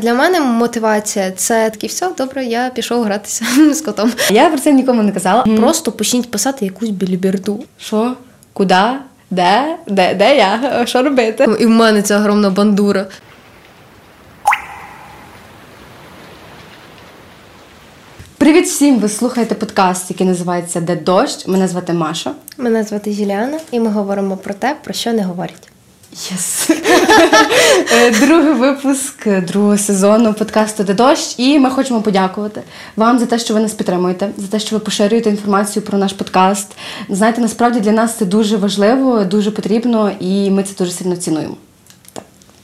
Для мене мотивація це такий все добре. Я пішов гратися з котом. Я про це нікому не казала. Просто почніть писати якусь біліберду. Що? Куди? Де? Де? Де я? Що робити? І в мене ця огромна бандура. Привіт всім! Ви слухаєте подкаст, який називається Де дощ. Мене звати Маша. Мене звати Юліана, і ми говоримо про те, про що не говорять. Yes. Е, Другий випуск другого сезону подкасту Де дощ. І ми хочемо подякувати вам за те, що ви нас підтримуєте, за те, що ви поширюєте інформацію про наш подкаст. Знаєте, насправді для нас це дуже важливо, дуже потрібно, і ми це дуже сильно цінуємо.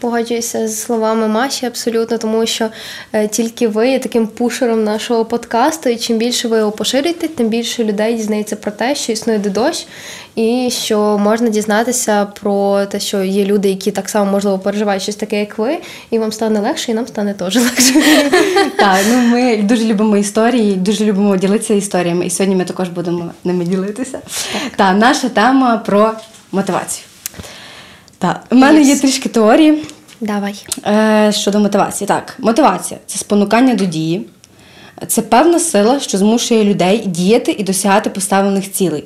Погоджуюся з словами Маші абсолютно, тому що е, тільки ви є таким пушером нашого подкасту, і чим більше ви його поширюєте, тим більше людей дізнається про те, що існує дощ, і що можна дізнатися про те, що є люди, які так само можливо переживають щось таке, як ви, і вам стане легше, і нам стане теж легше. Так, ну ми дуже любимо історії, дуже любимо ділитися історіями. І сьогодні ми також будемо ними ділитися. Так, наша тема про мотивацію. Так, у мене є трішки теорії Давай. е, щодо мотивації. Так, мотивація це спонукання до дії, це певна сила, що змушує людей діяти і досягати поставлених цілей.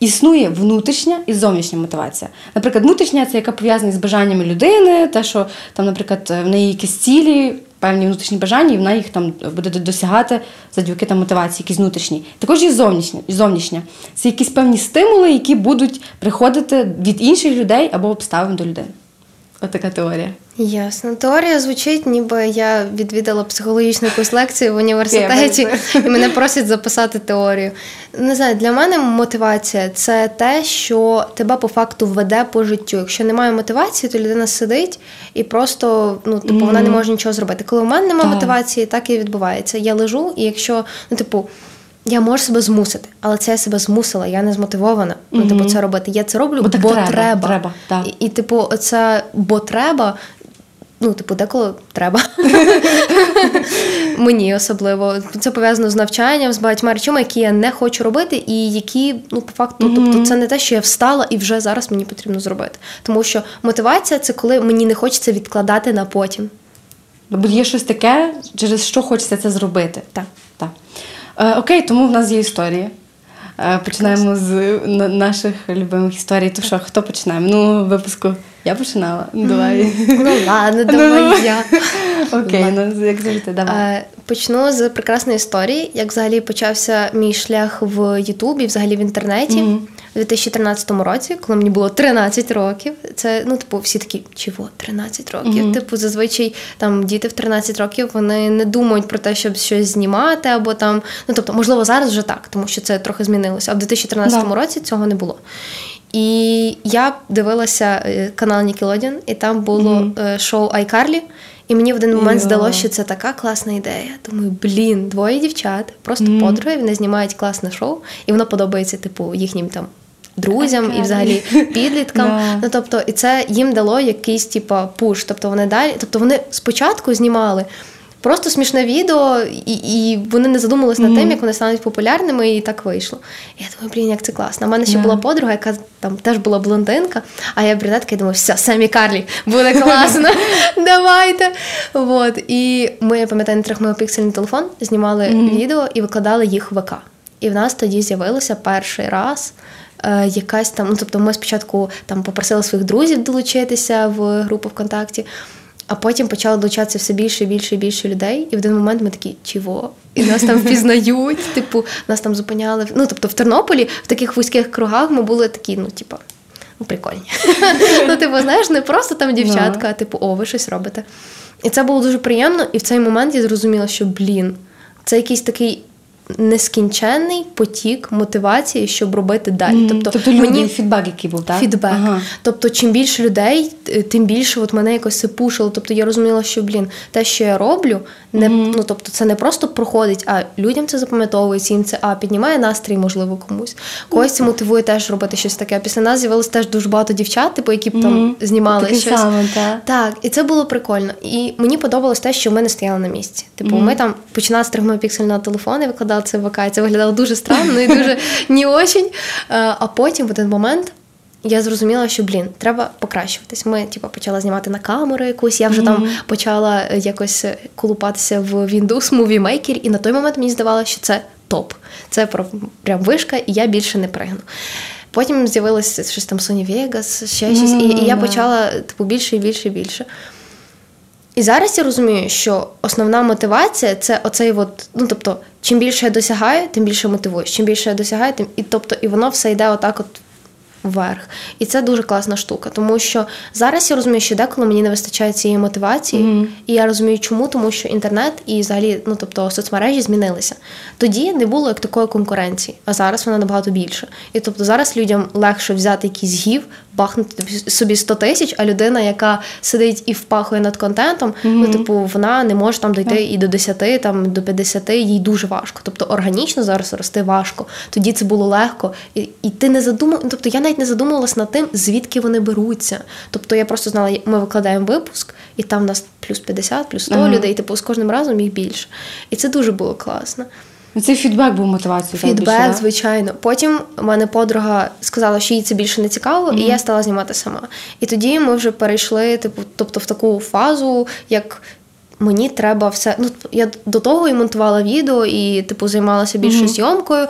Існує внутрішня і зовнішня мотивація. Наприклад, внутрішня це яка пов'язана з бажаннями людини, те, що там, наприклад, в неї якісь цілі, певні внутрішні бажання, і вона їх там буде досягати завдяки там мотивації, якісь внутрішні. Також є зовнішня. зовнішня. Це якісь певні стимули, які будуть приходити від інших людей або обставин до людини. Отака теорія. Ясно. Теорія звучить, ніби я відвідала психологічну якусь лекцію в університеті, і мене просять записати теорію. Не знаю, для мене мотивація це те, що тебе по факту веде по життю. Якщо немає мотивації, то людина сидить і просто ну, типу, вона не може нічого зробити. Коли у мене немає мотивації, так і відбувається. Я лежу, і якщо, ну, типу. Я можу себе змусити, але це я себе змусила, я не змотивована. Ну, типу, це робити. Я це роблю, Бо бо, треба, треба. треба, так. І, і, типу, це бо треба. Ну, типу, деколи треба. Мені особливо. Це пов'язано з навчанням, з багатьма речами, які я не хочу робити, і які, ну, по факту, тобто, це не те, що я встала і вже зараз мені потрібно зробити. Тому що мотивація це коли мені не хочеться відкладати на потім. Бо є щось таке, через що хочеться це зробити. Так. так. Е, окей, тому в нас є історії. Е, починаємо з наших любимих історій. То що, хто починає? Ну, випуску я починала. Ну, Давай. Ну ладно, давай я. Окей, ну як завжди, давай. Е, Почну з прекрасної історії, як взагалі почався мій шлях в Ютубі, взагалі в інтернеті у 2013 році, коли мені було 13 років. Це ну, типу, всі такі, чого 13 років? Типу, зазвичай там діти в 13 років вони не думають про те, щоб щось знімати, або там, ну тобто, можливо, зараз вже так, тому що це трохи змінилося. А в 2013 Да. році цього не було. І я дивилася е, канал Nickelodeon, і там було е, шоу iCarly. І мені в один момент Йо. здалося, що це така класна ідея. Думаю, блін, двоє дівчат, просто подруги, вони знімають класне шоу, і воно подобається, типу, їхнім там. Друзям і взагалі підліткам. Да. Ну тобто, і це їм дало якийсь типа пуш. Тобто вони далі, тобто вони спочатку знімали просто смішне відео, і, і вони не задумувалися над тим, як вони стануть популярними, і так вийшло. І я думаю, блін, як це класно. У мене ще Да. була подруга, яка там теж була блондинка, а я брюнетка, і думаю, все, Семі Карлі, буде класно. Давайте. Вот. І ми, я пам'ятаю, на трьохмегапіксельний телефон знімали відео і викладали їх в ВК. І в нас тоді з'явилося перший раз. е, Якась там, ну тобто, ми спочатку там попросили своїх друзів долучитися в групу ВКонтакті, а потім почало долучатися все більше і більше і більше людей. І в один момент ми такі, чого? І нас там впізнають, типу, нас там зупиняли. Ну, тобто, в Тернополі в таких вузьких кругах ми були такі, ну, типу, ну, прикольні. Ну, типу, знаєш, не просто там дівчатка, а типу, о, ви щось робите. І це було дуже приємно, і в цей момент я зрозуміла, що блін, це якийсь такий нескінченний потік мотивації, щоб робити далі. Мгм. Тобто, тобто мені люди, фідбек, який був, так? фідбек. Ага. Тобто, чим більше людей, тим більше от мене якось це пушило. Тобто я розуміла, що блін, те, що я роблю, не ну тобто це не просто проходить, а людям це запам'ятовується, їм це а піднімає настрій, можливо, комусь. Когось це мотивує теж робити щось таке. Після нас з'явилось теж дуже багато дівчат, типу, які б там знімали Таке щось. саме, так. Так, і це було прикольно. І мені подобалось те, що ми не стояли на місці. Типу, ми там починали з трьохмегапіксельного телефону і викладали це. І це виглядало дуже странно і дуже не очень. Е, А потім в один момент я зрозуміла, що блін, треба покращуватись. Ми типу, почали знімати на камеру якусь. Я вже mm-hmm. там почала е, якось колупатися в Windows Movie Maker, і на той момент мені здавалося, що це топ. Це прям вишка, і я більше не пригну. Потім з'явилося щось там Sony Vegas, ще щось, mm-hmm. і, і я почала типу більше і більше і більше. І зараз я розумію, що основна мотивація це оцей от, ну тобто, чим більше я досягаю, тим більше мотивуюсь. Чим більше я досягаю, тим і тобто, і воно все йде отак, от вверх. І це дуже класна штука, тому що зараз я розумію, що деколи мені не вистачає цієї мотивації, mm-hmm. і я розумію, чому, тому що інтернет і взагалі, ну тобто соцмережі змінилися. Тоді не було як такої конкуренції, а зараз вона набагато більше. І тобто зараз людям легше взяти якийсь гів, бахнути собі 100 тисяч, а людина, яка сидить і впахує над контентом, mm-hmm. ну типу вона не може там дойти yeah. і до 10, там до 50, їй дуже важко. Тобто органічно зараз рости важко. Тоді це було легко, і і ти не задумав. Тобто я навіть не задумувалась над тим, звідки вони беруться. Тобто я просто знала, ми викладаємо випуск, і там в нас плюс 50, плюс 100 ага. людей, типу з кожним разом їх більше. І це дуже було класно. Ну, цей фідбек був мотивацією. Фідбек, більше, звичайно. Потім у мене подруга сказала, що їй це більше не цікаво, mm-hmm. і я стала знімати сама. І тоді ми вже перейшли, типу, тобто в таку фазу, як. Мені треба все. Ну я до того і монтувала відео, і типу займалася більше mm-hmm. зйомкою.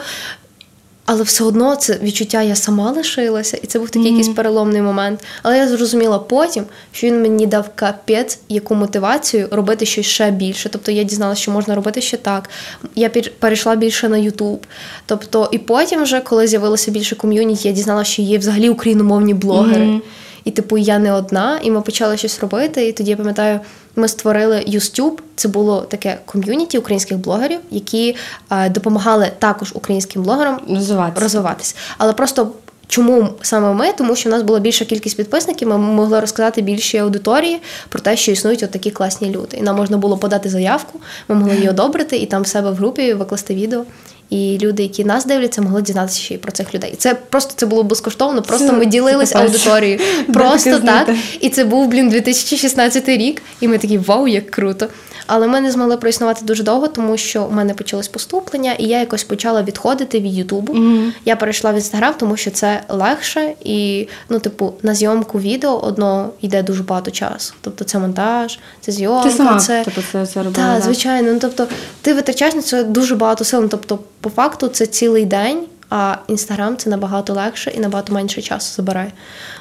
Але все одно це відчуття я сама лишилася, і це був такий mm-hmm. якийсь переломний момент. Але я зрозуміла потім, що він мені дав капець яку мотивацію робити щось ще більше. Тобто я дізналася, що можна робити ще так. Я перейшла більше на Ютуб. Тобто, і потім, вже, коли з'явилося більше ком'юніті, я дізналася, що є взагалі україномовні блогери. Mm-hmm. І, типу, я не одна, і ми почали щось робити. І тоді я пам'ятаю, ми створили YouTube. Це було таке ком'юніті українських блогерів, які е, допомагали також українським блогерам розвиватися. розвиватися. Але просто. Чому саме ми? Тому що в нас була більша кількість підписників, ми могли розказати більшій аудиторії про те, що існують от такі класні люди. І нам можна було подати заявку, ми могли її одобрити і там в себе в групі викласти відео і люди, які нас дивляться, могли дізнатися ще й про цих людей. Це просто це було безкоштовно. Просто це, ми ділились аудиторією. Просто так. І це був блін 2016 рік. І ми такі вау, як круто. Але ми не змогли проіснувати дуже довго, тому що у мене почалось поступлення, і я якось почала відходити від Ютубу. Mm-hmm. Я перейшла в інстаграм, тому що це легше, і ну, типу, на зйомку відео одно йде дуже багато часу. Тобто це монтаж, це зйомка, ти сама, це тобто, це, це робила, Так, звичайно. Ну тобто ти витрачаєш на це дуже багато сил. Ну, тобто, по факту, це цілий день. А інстаграм це набагато легше і набагато менше часу забирає.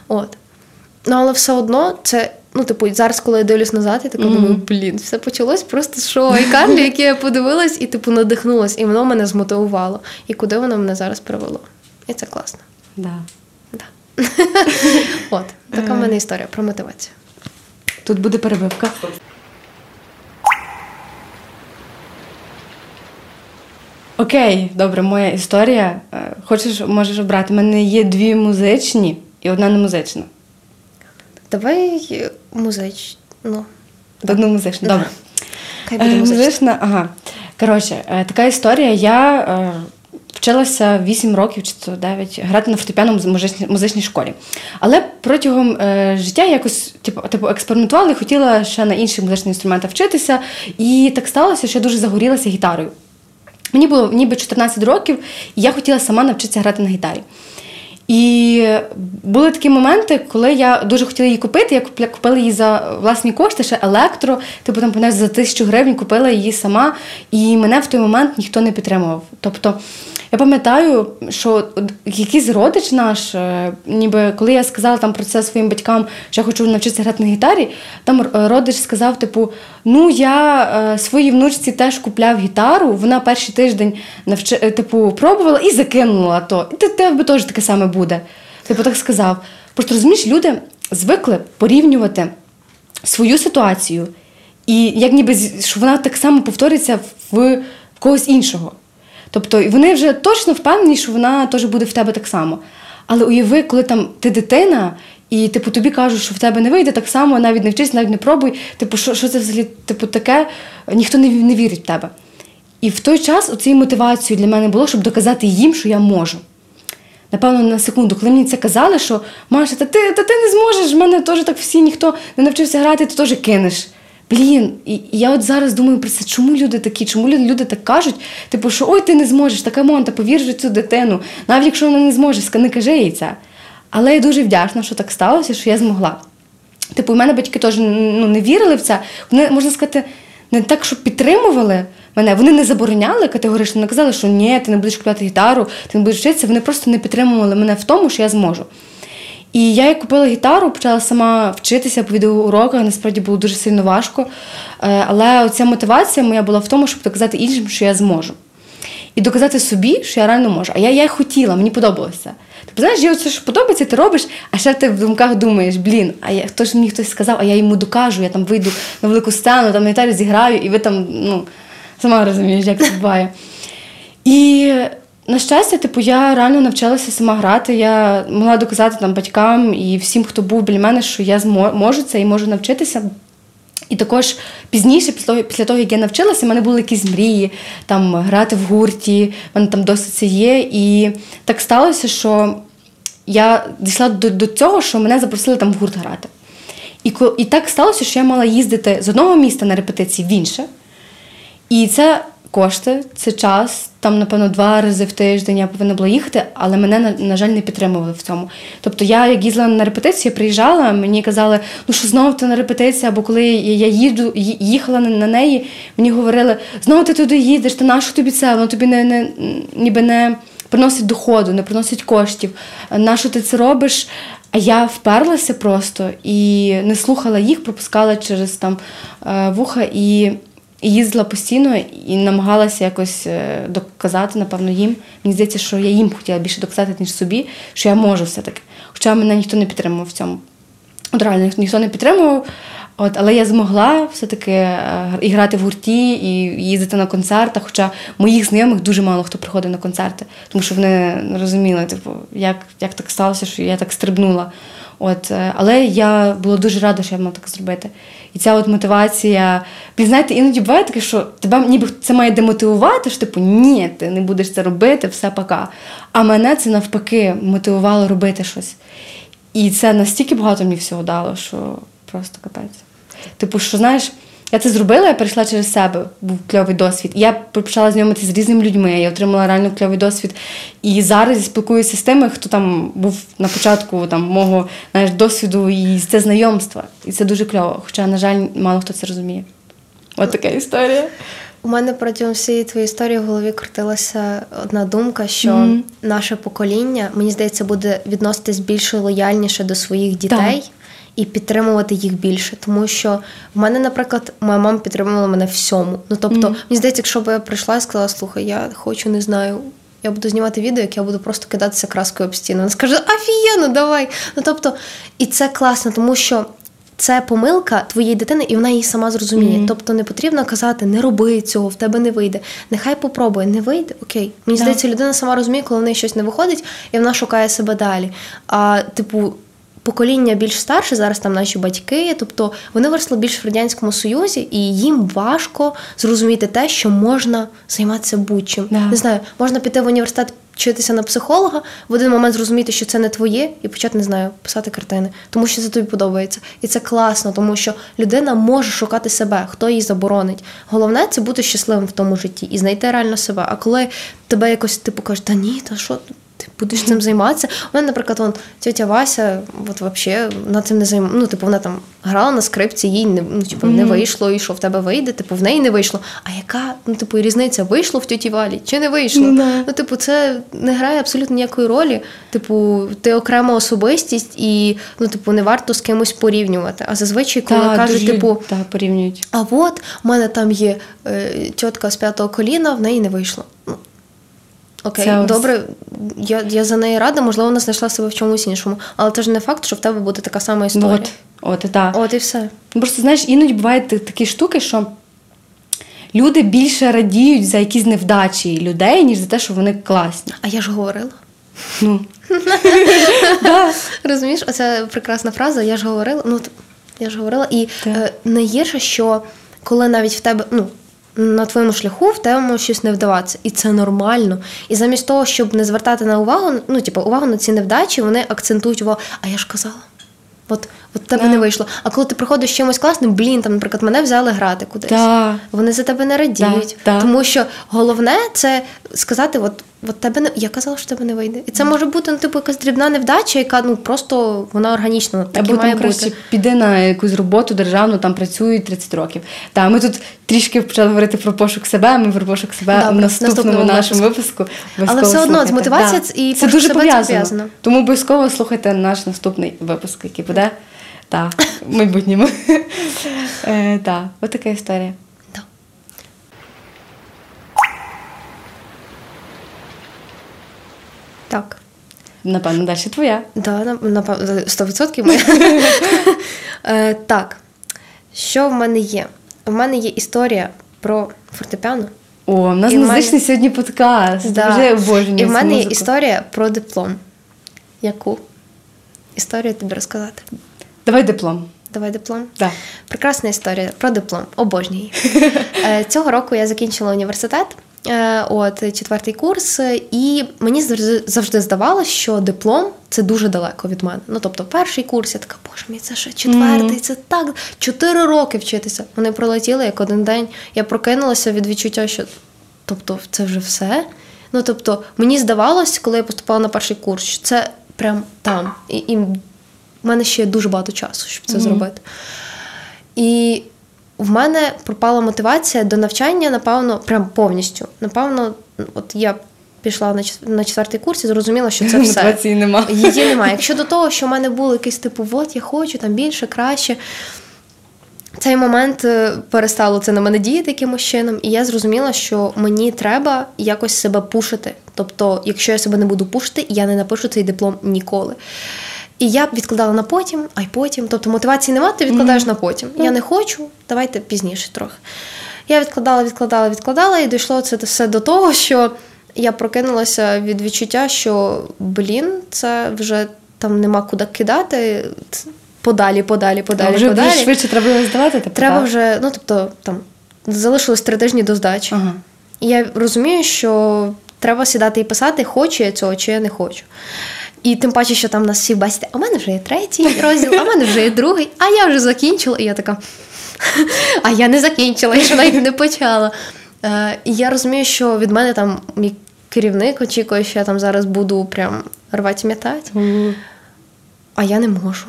От. Ну, але все одно це Ну, типу, зараз, коли я дивлюсь назад, я така mm-hmm. думаю, блін, все почалось просто з шоу. І Карлі, яке я подивилась, і типу надихнулась, і воно мене змотивувало. І куди воно мене зараз привело. І це класно. Да. Да. От, така в мене історія про мотивацію. Тут буде перебивка. Окей, добре, моя історія. Е, хочеш, можеш обрати. У мене є дві музичні і одна не музична. Давай музич. Ну, Одну музичну, добре. Хай буде музична. Ага. Коротше, е, така історія. Я е, вчилася 8 років чи 9 грати на фортепіано в музичній, школі. Але протягом е, життя якось типу, типу, експериментувала і хотіла ще на інших музичних інструментах вчитися. І так сталося, що я дуже загорілася гітарою. Мені було ніби 14 років, і я хотіла сама навчитися грати на гітарі. І були такі моменти, коли я дуже хотіла її купити. Я купила її за власні кошти, ще електро, типу там за тисячу гривень купила її сама, і мене в той момент ніхто не підтримував. Тобто я пам'ятаю, що якийсь родич наш, е, ніби коли я сказала там про це своїм батькам, що я хочу навчитися грати на гітарі, там родич сказав: типу, ну я е, своїй внучці теж купляв гітару, вона перший тиждень навч... Е, типу, пробувала і закинула то. І тебе теж таке саме буде. Типу так сказав. Просто розумієш, люди звикли порівнювати свою ситуацію, і як ніби що вона так само повториться в когось іншого. Тобто вони вже точно впевнені, що вона теж буде в тебе так само. Але уяви, коли там ти дитина, і типу тобі кажуть, що в тебе не вийде так само, навіть не вчись, навіть не пробуй. Типу, що що це взагалі типу, таке, ніхто не не вірить в тебе. І в той час цією мотивацією для мене було, щоб доказати їм, що я можу. Напевно, на секунду, коли мені це казали, що Маша, та ти та ти не зможеш, в мене теж так всі ніхто не навчився грати, ти теж кинеш. Блін, і я от зараз думаю про це, чому люди такі, чому люди так кажуть? Типу, що ой, ти не зможеш, така монта, повір в цю дитину. Навіть якщо вона не зможе, не кажи їй це. Але я дуже вдячна, що так сталося, що я змогла. Типу, у мене батьки теж ну, не вірили в це. Вони, можна сказати, не так, щоб підтримували мене. Вони не забороняли категорично, не казали, що ні, ти не будеш купляти гітару, ти не будеш вчитися. Вони просто не підтримували мене в тому, що я зможу. І я як купила гітару, почала сама вчитися по відеоуроках, насправді було дуже сильно важко. Е, але ця мотивація моя була в тому, щоб доказати іншим, що я зможу. І доказати собі, що я реально можу. А я я хотіла, мені подобалося. Тобто, знаєш, є оце, що подобається, ти робиш, а ще ти в думках думаєш, блін, а я хто ж мені хтось сказав, а я йому докажу, я там вийду на велику сцену, там на гітарі зіграю, і ви там, ну, сама розумієш, як це буває. І на щастя, типу, я реально навчилася сама грати. Я могла доказати там батькам і всім, хто був біля мене, що я можу це і можу навчитися. І також пізніше, після того, як я навчилася, в мене були якісь мрії там грати в гурті, в мене там досить це є. І так сталося, що я дійшла до до цього, що мене запросили там в гурт грати. І і так сталося, що я мала їздити з одного міста на репетиції в інше. І це кошти, це час. Там, напевно, два рази в тиждень я повинна була їхати, але мене, на, на жаль, не підтримували в цьому. Тобто я, як їздила на репетицію, приїжджала, мені казали, ну що знову ти на репетиції, або коли я їду, їхала на неї, мені говорили, знову ти туди їдеш, та нащо тобі це? Воно тобі не, не ніби не приносить доходу, не приносить коштів. Нащо ти це робиш? А я вперлася просто і не слухала їх, пропускала через там е, вуха і. І їздила постійно і намагалася якось е, доказати, напевно, їм. Мені здається, що я їм хотіла більше доказати, ніж собі, що я можу все-таки. Хоча мене ніхто не підтримував в цьому. От реально ніхто не підтримував. От, Але я змогла все-таки е, і грати в гурті, і їздити на концерти. Хоча моїх знайомих дуже мало хто приходив на концерти, тому що вони не розуміли, типу, як як так сталося, що я так стрибнула. От, е, Але я була дуже рада, що я могла так зробити. І ця от мотивація. Ви знаєте, іноді буває таке, що тебе ніби це має демотивувати, що типу ні, ти не будеш це робити, все пока. А мене це навпаки мотивувало робити щось. І це настільки багато мені всього дало, що просто капець. Типу, що знаєш. Я це зробила, я перейшла через себе, був кльовий досвід. Я почала знайомитися з різними людьми. Я отримала реально кльовий досвід. І зараз я спілкуюся з тими, хто там був на початку там, мого знаєш, досвіду і це знайомства. І це дуже кльово. Хоча, на жаль, мало хто це розуміє. От така історія. У мене протягом всієї твоєї історії в голові крутилася одна думка, що mm-hmm. наше покоління, мені здається, буде відноситись більш лояльніше до своїх дітей. Так і підтримувати їх більше. Тому що в мене, наприклад, моя мама підтримувала мене всьому. Ну тобто, mm-hmm. мені здається, якщо б я прийшла і сказала, слухай, я хочу, не знаю. Я буду знімати відео, як я буду просто кидатися краскою об стіну. Вона скаже, афієно, давай. Ну тобто, і це класно, тому що це помилка твоєї дитини, і вона її сама зрозуміє. Mm-hmm. Тобто не потрібно казати, не роби цього, в тебе не вийде. Нехай попробує, не вийде. Окей. Мені yeah. здається, людина сама розуміє, коли в неї щось не виходить, і вона шукає себе далі. А типу, покоління більш старше, зараз там наші батьки, тобто вони виросли більш в радянському союзі, і їм важко зрозуміти те, що можна займатися будь-чим. Yeah. Не знаю, можна піти в університет. Вчитися на психолога, в один момент зрозуміти, що це не твоє, і почати не знаю, писати картини, тому що це тобі подобається. І це класно, тому що людина може шукати себе, хто її заборонить. Головне це бути щасливим в тому житті і знайти реально себе. А коли тебе якось типу кажуть, та ні, та що ти будеш цим займатися. У мене, наприклад, вон, тетя Вася, от вообще вона цим не займала. Ну, типу, вона там грала на скрипці, їй не ну, типу, не вийшло, і що в тебе вийде, типу, в неї не вийшло. А яка ну, типу, різниця вийшло в тіті Валі чи не вийшло? Mm-hmm. Ну, типу, це не грає абсолютно ніякої ролі. Типу, ти окрема особистість, і ну, типу, не варто з кимось порівнювати. А зазвичай, коли та, кажуть, дуже, типу, та, порівнюють. А от у мене там є е, тітка з п'ятого коліна, в неї не вийшло. Окей, це добре, я я за неї рада, можливо, вона знайшла себе в чомусь іншому. Але це ж не факт, що в тебе буде така сама історія. От, от, та. от і все. Ну, просто знаєш, іноді бувають такі штуки, що люди більше радіють за якісь невдачі людей, ніж за те, що вони класні. А я ж говорила. Ну. Розумієш, оця прекрасна фраза, я ж говорила. Ну, я ж говорила, і е, найгірше, що коли навіть в тебе, ну на твоєму шляху в тебе щось не вдаватися, і це нормально. І замість того, щоб не звертати на увагу, ну типу, увагу на ці невдачі, вони акцентують увагу. А я ж казала. От, от тебе Да. не вийшло. А коли ти приходиш з чимось класним, блін, там, наприклад, мене взяли грати кудись. Да. Вони за тебе не радіють. Да. Тому що головне це сказати, от, от тебе не я казала, що тебе не вийде. І це може бути ну, типу якась дрібна невдача, яка ну просто вона органічна. Так і має там краще бути. піде на якусь роботу державну, там працюють 30 років. Та ми тут трішки почали говорити про пошук себе. Ми про пошук себе Добре, в наступному, наступному нашому випуску. Обов'язково все одно з мотивація і це пошук дуже себе пов'язано. Тому обов'язково слухайте наш наступний випуск, який буде та, в майбутньому. Е, та, така історія. Да. Так. Напевно, далі твоя. Да, напевно, 100% моя. Е, Так. Що в мене є? В мене є історія про фортепіано. О, у нас І в мене- музичний сьогодні подкаст. Да. Вже обожнюю І в мене є музику. історія про диплом. Яку? Історію тобі розказати. Давай диплом. Давай диплом. Да. Прекрасна історія про диплом. Обожнюю. її. Е, Цього року я закінчила університет. е, От четвертий курс, і мені завжди- завжди здавалося, що диплом це дуже далеко від мене. Ну тобто, перший курс я така, боже мій, це ще четвертий, це так чотири роки вчитися. Вони пролетіли як один день. Я прокинулася від відчуття, що тобто це вже все. Ну тобто, мені здавалось, коли я поступала на перший курс, що це прям там. І, і в мене ще дуже багато часу, щоб це зробити. І в мене пропала мотивація до навчання, напевно, прям повністю. Напевно, от я пішла на на четвертий курс і зрозуміла, що це все. Мотивації нема. Її немає. Якщо до того, що в мене було якийсь типу, от я хочу там більше, краще. Цей момент е, перестало це на мене діяти якимось чином, і я зрозуміла, що мені треба якось себе пушити. Тобто, якщо я себе не буду пушити, я не напишу цей диплом ніколи. І я б відкладала на потім, а й потім. Тобто мотивації немає, ти відкладаєш на потім. Я не хочу, давайте пізніше трохи. Я відкладала, відкладала, відкладала, і дійшло це все до того, що я прокинулася від відчуття, що блін, це вже там нема куди кидати. Подалі, подалі, подалі, А вже, подалі. вже швидше треба його здавати? Типу, Треба так? вже, ну тобто, там залишилось три тижні до здачі. Ага. І я розумію, що треба сідати і писати, хочу я цього, чи я не хочу. І тим паче, що там нас всі бачите, а в мене вже є третій розділ, а в мене вже є другий, а я вже закінчила. І я така. А я не закінчила, я ще навіть не почала. Е, І я розумію, що від мене там мій керівник очікує, що я там зараз буду прям рвати м'ятати, а я не можу.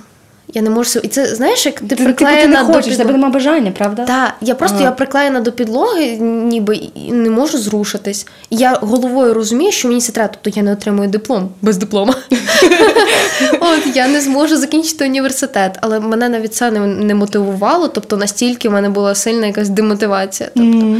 Я не можу. І це, знаєш, як ти, Ти, типу, ти приклеєна не до хочеш, в тебе нема бажання, правда? Так, я просто Ага. я приклеєна до підлоги, ніби і не можу зрушитись. Я головою розумію, що мені це треба, тобто я не отримую диплом без диплома. От я не зможу закінчити університет, але мене навіть це не, не мотивувало, тобто настільки в мене була сильна якась демотивація. Тобто,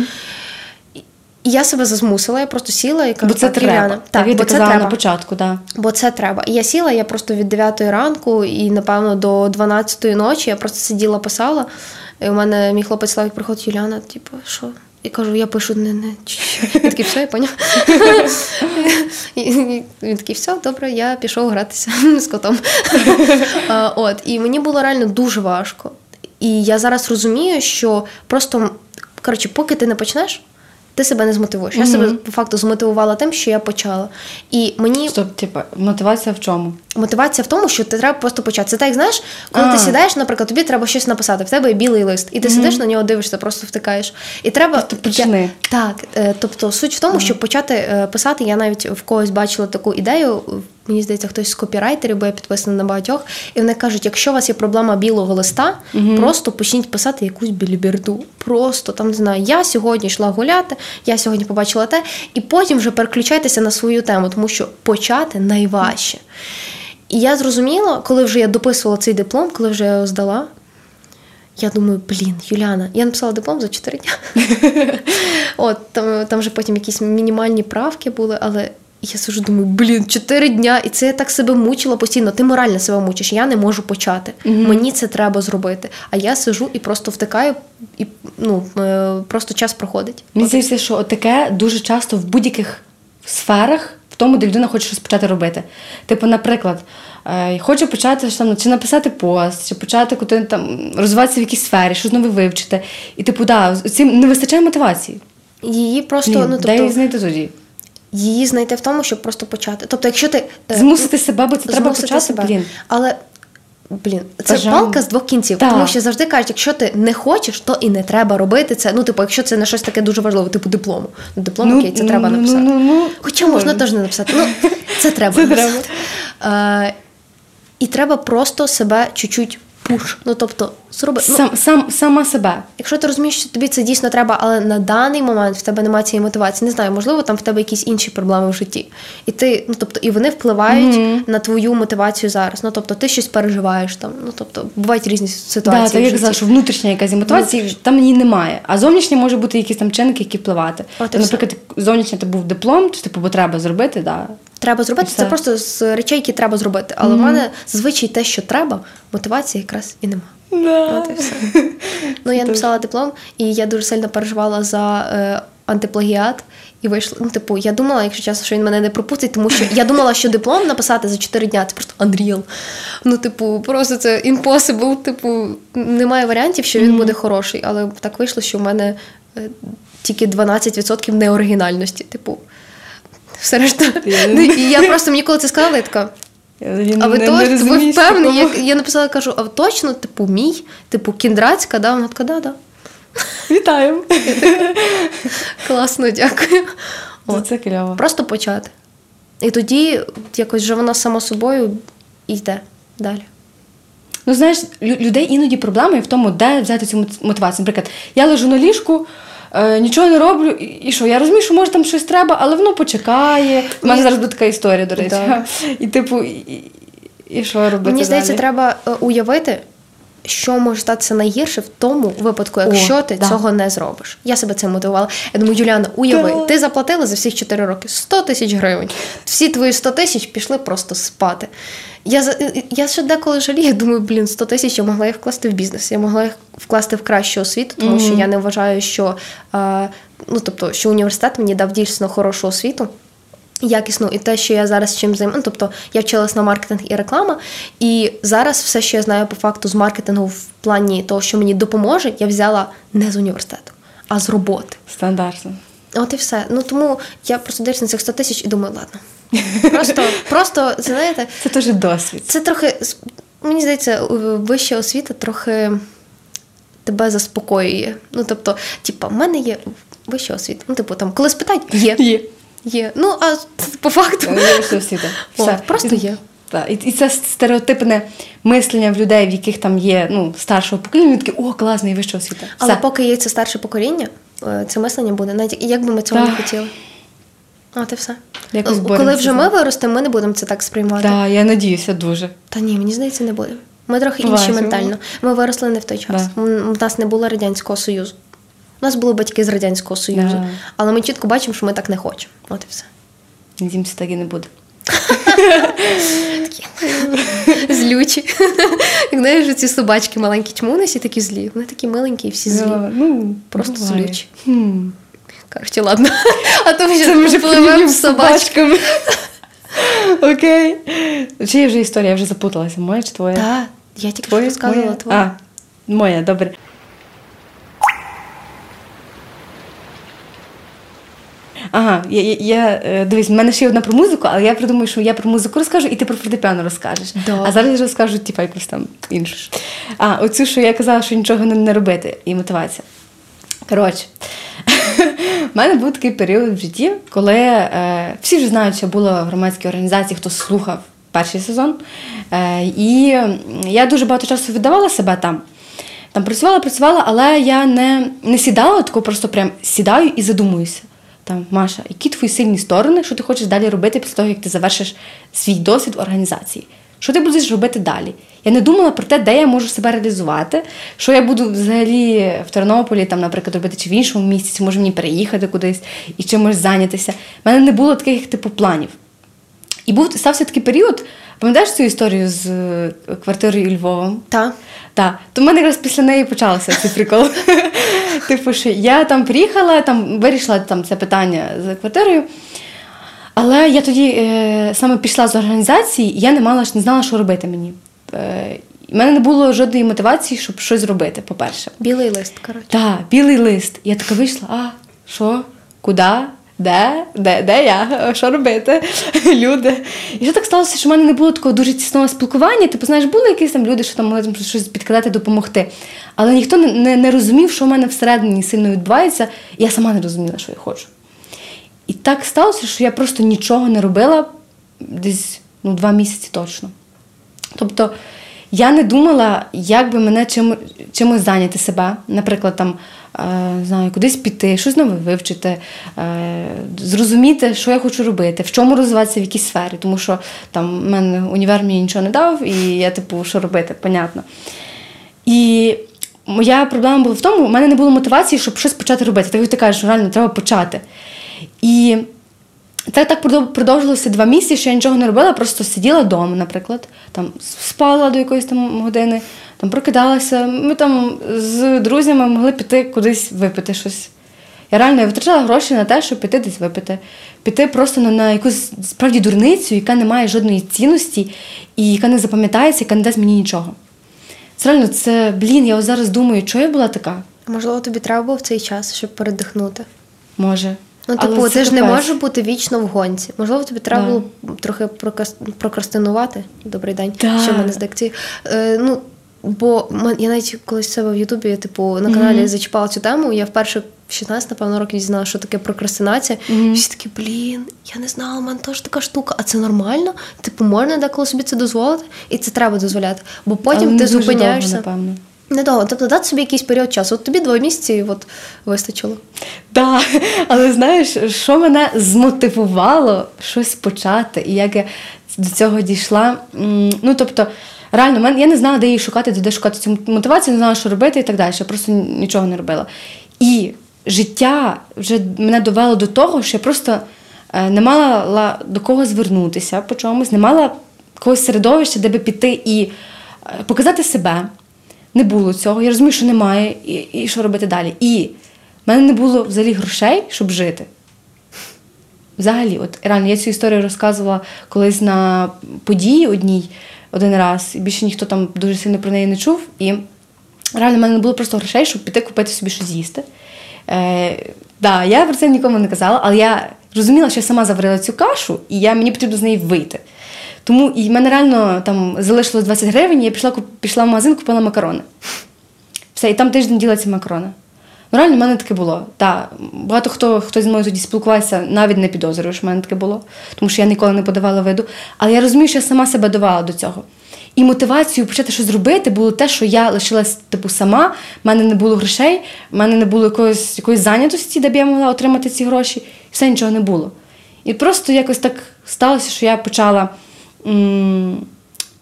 і я себе зазмусила, я просто сіла і кажу, Бо це так, треба. Так, так, бо це треба. на початку, да. Бо це треба. І я сіла, я просто від 9 ранку і, напевно, до 12 ночі я просто сиділа, писала. І у мене мій хлопець Славік приходить, Юліана, типу, що? І кажу, я пишу не не. Він такий, все, я поняв. Він такий, все, добре, я пішов гратися з котом. От, і мені було реально дуже важко. І я зараз розумію, що просто, коротше, поки ти не почнеш, ти себе не змотивуєш. Я себе по факту змотивувала тим, що я почала. І мені Стоп, типу, мотивація в чому? Мотивація в тому, що ти треба просто почати. Це так, знаєш, коли А. ти сідаєш, наприклад, тобі треба щось написати, в тебе є білий лист, і ти сидиш на нього, дивишся, просто втикаєш. І треба Тобто почни. Я- так, е, тобто суть в тому, щоб почати е, писати. Я навіть в когось бачила таку ідею. Мені здається, хтось з копірайтерів, бо я підписана на багатьох, і вони кажуть, якщо у вас є проблема білого листа, просто почніть писати якусь біліберду. Просто там не знаю, я сьогодні йшла гуляти, я сьогодні побачила те, і потім вже переключайтеся на свою тему, тому що почати найважче. І я зрозуміла, коли вже я дописувала цей диплом, коли вже я його здала. Я думаю, блін, Юляна, я написала диплом за 4 дня. От, там, там вже потім якісь мінімальні правки були, але я сижу, думаю, блін, 4 дня, і це я так себе мучила постійно. Ти морально себе мучиш, я не можу почати. Мені це треба зробити. А я сижу і просто втикаю, і ну, е, просто час проходить. Мені здається, що таке дуже часто в будь-яких сферах, в тому, де людина хоче щось почати робити. Типу, наприклад, е, хочу почати там, чи написати пост, чи почати куди там розвиватися в якійсь сфері, щось нове вивчити. І, типу, да, цим не вистачає мотивації. Її просто, Блін, ну де її тобто, знайти тоді? Її знайти в тому, щоб просто почати. Тобто, якщо ти е, Змусити себе, бо це треба почати, себе. блін. Але Блін, це Бажання. палка з двох кінців, Так. тому що завжди кажуть, якщо ти не хочеш, то і не треба робити це. Ну, типу, якщо це не щось таке дуже важливе, типу диплому. Ну, диплом окей, це ну, треба ну, написати. Ну, ну, ну, Хоча можна теж не написати. Ну, це треба Це написати. Е, і треба просто себе чуть-чуть пуш. Ну, тобто, зроби. Ну, Сам, сам, сама себе. Якщо ти розумієш, що тобі це дійсно треба, але на даний момент в тебе немає цієї мотивації, не знаю, можливо, там в тебе якісь інші проблеми в житті. І ти, ну тобто, і вони впливають на твою мотивацію зараз. Ну тобто, ти щось переживаєш там. Ну тобто, бувають різні ситуації. Да, так як казала, що внутрішня якась мотивація, там її немає. А зовнішня може бути якісь там чинники, які впливати. І наприклад, зовнішня ти був диплом, чи типу, бо треба зробити, да. Треба зробити це просто з речей, які треба зробити. Але в мене зазвичай те, що треба, мотивації якраз і нема. От і все. Ну, я написала диплом, і я дуже сильно переживала за е, антиплагіат. І вийшло. Ну, типу, я думала, якщо чесно, що він мене не пропустить, тому що я думала, що диплом написати за 4 дня це просто Unreal. Ну, типу, просто це impossible. Типу, немає варіантів, що він буде хороший. Але так вийшло, що в мене е, тільки 12% неоригінальності. Типу, все решта. Я- Ну, і я просто мені коли це сказала, я така. Я А ви не- то, не ви впевнені? Я, я написала, кажу, а точно, типу, мій, типу, кіндрацька, да? Вона така, да, да. Вітаємо. Класно, дякую. От. Це кльово. Просто почати. І тоді якось вже воно само собою йде далі. Ну, знаєш, людей іноді проблеми в тому, де взяти цю мотивацію. Наприклад, я лежу на ліжку, е, нічого не роблю, і, і що? Я розумію, що може там щось треба, але воно почекає. У мене зараз буде така історія, до речі. І типу, і, і, що робити? Мені здається, далі? треба е, уявити, що може статися найгірше в тому випадку, якщо О, ти да. цього не зробиш. Я себе цим мотивувала. Я думаю, Юліана, уяви, ти заплатила за всіх 4 роки 100 тисяч гривень. Всі твої 100 тисяч пішли просто спати. Я, я ще деколи жалію, думаю, блін, 100 тисяч я могла їх вкласти в бізнес, я могла їх вкласти в кращу освіту, тому що я не вважаю, що, е, ну, тобто, що університет мені дав дійсно хорошу освіту. Якісно, і те, що я зараз чим займаю, ну, тобто я вчилась на маркетинг і реклама, і зараз все, що я знаю по факту з маркетингу в плані того, що мені допоможе, я взяла не з університету, а з роботи. Стандартно. От і все. Ну тому я просто дивлюсь на цих 100 тисяч і думаю, ладно. Просто, просто знаєте, Це теж досвід. це трохи мені здається, вища освіта трохи тебе заспокоює. Ну тобто, типа, в мене є вища освіта. Ну, типу, там, коли спитають, є. Є. Є. Ну, а по факту. Є все освіта. О, Все. просто є. Так, і, і це стереотипне мислення в людей, в яких там є ну, старшого покоління, вони такі, о, класний вища освіта. Але Все. поки є це старше покоління, е, це мислення буде, навіть як би ми цього не хотіли. От і все. Якось Е, Коли вже ми виростемо, ми не будемо це так сприймати. Так, я надіюся дуже. Та ні, мені здається, не будемо. Ми трохи інші Побачимо. ментально. Ми виросли не в той час. Да. У нас не було Радянського Союзу. У нас були батьки з Радянського Союзу. Да. Але ми чітко бачимо, що ми так не хочемо. От і все. Надіємося, так і не буде. Злючі. Як знаєш, ці собачки маленькі, чому вони всі такі злі? Вони такі миленькі і всі злі. Ну, Просто злючі. Хм. Коротше, ладно. А то ми вже пливемо з собачками. Окей. Чия вже історія? Я вже запуталася. Моя чи твоя? Так, я тільки що Твоя? розказувала. А, моя, добре. Ага, я, я, я е, дивись, в мене ще є одна про музику, але я придумаю, що я про музику розкажу, і ти про фортепіано розкажеш. Добре. А зараз я розкажу, типа, якусь там іншу. А, оцю, що я казала, що нічого не, не робити, і мотивація. Коротше, в мене був такий період в житті, коли е, всі вже знають, що було в громадській організації, хто слухав перший сезон. Е, і я дуже багато часу віддавала себе там. Там працювала, працювала, але я не, не сідала, тако просто прям сідаю і задумуюся. Там, Маша, які твої сильні сторони, що ти хочеш далі робити після того, як ти завершиш свій досвід в організації? Що ти будеш робити далі? Я не думала про те, де я можу себе реалізувати, що я буду взагалі в Тернополі, там, наприклад, робити чи в іншому місці, чи може мені переїхати кудись і чимось зайнятися. У мене не було таких типу планів. І був стався такий період. Пам'ятаєш цю історію з е, квартирою Львовом? Так. Так, то в мене якраз після неї почався цей прикол. Типу, що я там приїхала, там вирішила там це питання з квартирою. Але я тоді е, саме пішла з організації, і я не мала не знала, що робити мені. Е, У мене не було жодної мотивації, щоб щось зробити, по-перше. Білий лист, коротше. Так, білий лист. Я така вийшла, а що? Куди? Де, де, де я, що робити, люди. І що так сталося, що в мене не було такого дуже тісного спілкування. Типу, знаєш, були якісь там люди, що там могли щось підказати, допомогти. Але ніхто не, не, не розумів, що в мене всередині сильно відбувається, і я сама не розуміла, що я хочу. І так сталося, що я просто нічого не робила десь ну, два місяці точно. Тобто я не думала, як би мене чим, чимось зайняти себе. Наприклад, там, е, знаю, кудись піти, щось нове вивчити, е, зрозуміти, що я хочу робити, в чому розвиватися в якійсь сфері. Тому що там в мене універ мені нічого не дав, і я, типу, що робити, понятно. І моя проблема була в тому, у мене не було мотивації, щоб щось почати робити. Ти кажеш, що реально треба почати. І це так продовжилося два місяці, що я нічого не робила, просто сиділа вдома, наприклад, там спала до якоїсь там години, там прокидалася. Ми там з друзями могли піти кудись випити щось. Я реально я витрачала гроші на те, щоб піти десь випити, піти просто на, на якусь справді дурницю, яка не має жодної цінності, і яка не запам'ятається, яка не дасть мені нічого. Це реально, це, блін, я ось зараз думаю, чого я була така. Можливо, тобі треба було в цей час, щоб передихнути. Може. Ну, типу, Але ти ж не можеш бути вічно в гонці. Можливо, тобі треба да. було трохи прокрастинувати. Добрий день, да. що в мене з дикції. Е, ну, Бо я навіть колись себе в Ютубі, типу, на каналі mm-hmm. зачіпала цю тему. Я вперше в 16, напевно, років дізнала, що таке прокрастинація. Mm-hmm. І всі такі, блін, я не знала, у мене теж така штука, а це нормально? Типу, можна деколи собі це дозволити, і це треба дозволяти. Бо потім Але ти зупиняєшся. Довго, напевно. Недовго, тобто дати собі якийсь період часу. От тобі два місяці от вистачило. Так, але знаєш, що мене змотивувало щось почати, і як я до цього дійшла. Ну, тобто, реально, я не знала, де її шукати, де шукати цю мотивацію, не знала, що робити і так далі. Я просто нічого не робила. І життя вже мене довело до того, що я просто е, не мала до кого звернутися по чомусь, не мала якогось середовища, де би піти і е, показати себе не було цього. Я розумію, що немає, і, і що робити далі. І в мене не було взагалі грошей, щоб жити. Взагалі, от реально, я цю історію розказувала колись на події одній один раз, і більше ніхто там дуже сильно про неї не чув. І реально в мене не було просто грошей, щоб піти купити собі щось їсти. Е, да, Я про це нікому не казала, але я розуміла, що я сама заварила цю кашу, і я, мені потрібно з неї вийти. Тому і в мене реально там залишилось 20 гривень, і я пішла пішла в магазин, купила макарони. Все, і там тиждень ділиться макарони. Ну, реально, в мене таке було. Так, Багато хто хто зі мною тоді спілкувався, навіть не підозрює, що в мене таке було, тому що я ніколи не подавала виду. Але я розумію, що я сама себе давала до цього. І мотивацією почати щось робити було те, що я лишилась типу сама, в мене не було грошей, в мене не було якоїсь якоїсь зайнятості, де б я могла отримати ці гроші, і все нічого не було. І просто якось так сталося, що я почала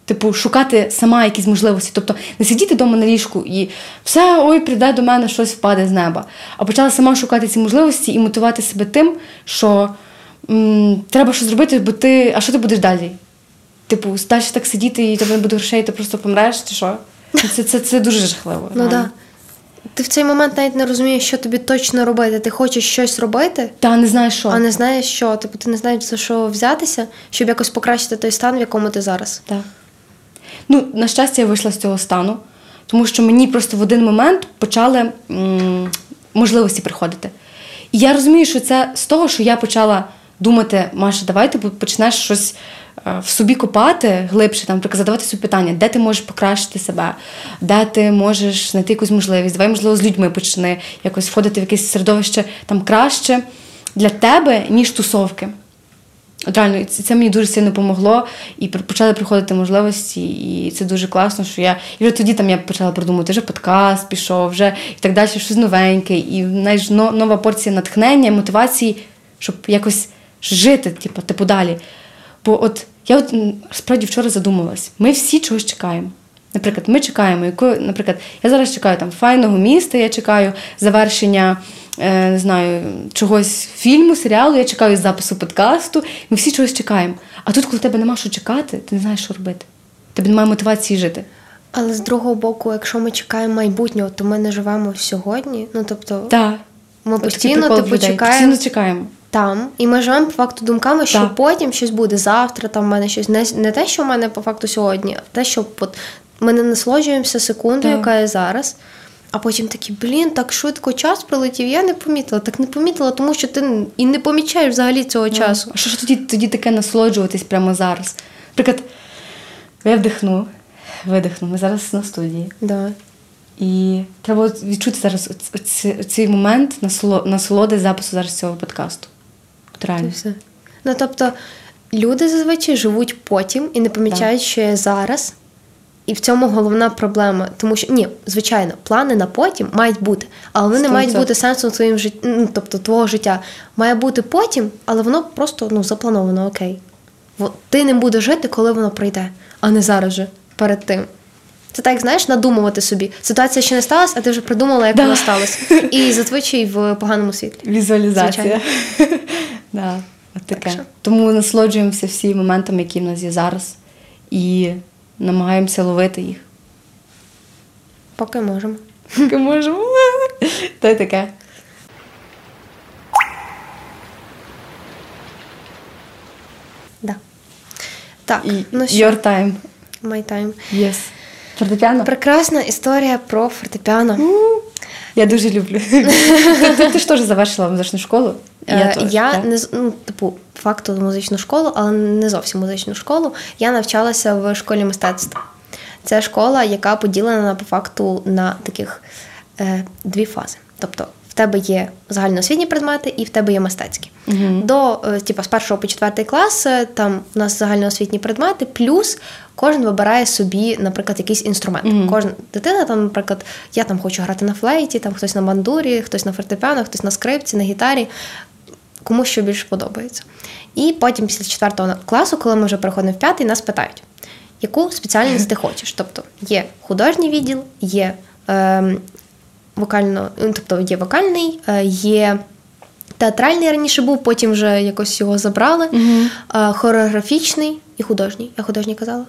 типу, шукати сама якісь можливості. Тобто не сидіти вдома на ліжку і все, ой, прийде до мене щось впаде з неба. А почала сама шукати ці можливості і мотивувати себе тим, що м, треба щось зробити, бо ти. А що ти будеш далі? Типу, далі так сидіти і тебе не буде грошей, ти просто помреш, чи що? Це це, це дуже жахливо. Ну так. Ти в цей момент навіть не розумієш, що тобі точно робити. Ти хочеш щось робити, та не знаєш що. А не знаєш що. Типу, ти не знаєш за що взятися, щоб якось покращити той стан, в якому ти зараз. Так. Ну, на щастя, я вийшла з цього стану, тому що мені просто в один момент почали м- можливості приходити. І я розумію, що це з того, що я почала думати, Маша, давай ти почнеш щось Е, в собі копати глибше, там задавати собі питання, де ти можеш покращити себе, де ти можеш знайти якусь можливість, давай, можливо, з людьми почни якось входити в якесь середовище там краще для тебе, ніж тусовки. От реально, це мені дуже сильно допомогло, і почали приходити можливості, і це дуже класно, що я. І вже тоді там я почала продумувати, вже подкаст пішов, вже і так далі, щось новеньке, і знаєш, нова порція натхнення, мотивації, щоб якось жити, типу, типу далі. Бо от я от справді вчора задумалась, ми всі чогось чекаємо. Наприклад, ми чекаємо, якої, наприклад, я зараз чекаю там файного міста, я чекаю завершення е, не знаю, чогось фільму, серіалу, я чекаю запису подкасту. Ми всі чогось чекаємо. А тут, коли тебе нема що чекати, ти не знаєш, що робити. Тебе немає мотивації жити. Але з другого боку, якщо ми чекаємо майбутнього, то ми не живемо сьогодні. Ну тобто, так. ми постійно типу, чекаємо. Постійно чекаємо там, і ми живемо по факту думками, що так. потім щось буде завтра. Там в мене щось не не те, що в мене по факту сьогодні, а те, що от, ми не насолоджуємося секундою, яка є зараз. А потім такий, блін, так швидко час прилетів. Я не помітила. Так не помітила, тому що ти і не помічаєш взагалі цього часу. А що ж тоді, тоді таке насолоджуватись прямо зараз? Наприклад, я вдихну, видихну. Ми зараз на студії. Да. І треба відчути зараз цей момент насолоди запису зараз цього подкасту. Реально. все. Ну тобто, люди зазвичай живуть потім і не помічають, що є зараз. І в цьому головна проблема. Тому що ні, звичайно, плани на потім мають бути, але вони не мають бути сенсом своїм жит... ну, тобто твого життя. Має бути потім, але воно просто ну, заплановано, окей. Ти ним будеш жити, коли воно прийде, а не зараз же перед тим. Це так, знаєш, надумувати собі. Ситуація ще не сталася, а ти вже придумала, як Да. вона сталася. І зазвичай в поганому світлі. Візуалізація. да, от таке. що. Тому насолоджуємося всі моментами, які в нас є зараз, і намагаємося ловити їх. Поки можемо. Поки можемо. Та й таке. Да. Так, І ну що, your time. my time. Yes. Фортепіано? Прекрасна історія про фортепіано. Я дуже люблю. ти, ти, ти ж теж завершила музичну школу? Е, теж, я не ну, типу, факту музичну школу, але не зовсім музичну школу. Я навчалася в школі мистецтв. Це школа, яка поділена по факту на таких е, дві фази. Тобто, в тебе є загальноосвітні предмети і в тебе є мистецькі. До е, типу, з першого по четвертий клас е, там у нас загальноосвітні предмети, плюс кожен вибирає собі, наприклад, якийсь інструмент. Кожна дитина, там, наприклад, я там хочу грати на флейті, там хтось на бандурі, хтось на фортепіано, хтось на скрипці, на гітарі кому що більше подобається. І потім після четвертого класу, коли ми вже переходимо в п'ятий, нас питають, яку спеціальність ти хочеш. Тобто є художній відділ, є е, вокально, ну, тобто є вокальний, е, є театральний раніше був, потім вже якось його забрали, е, хореографічний і художній. Я художній казала?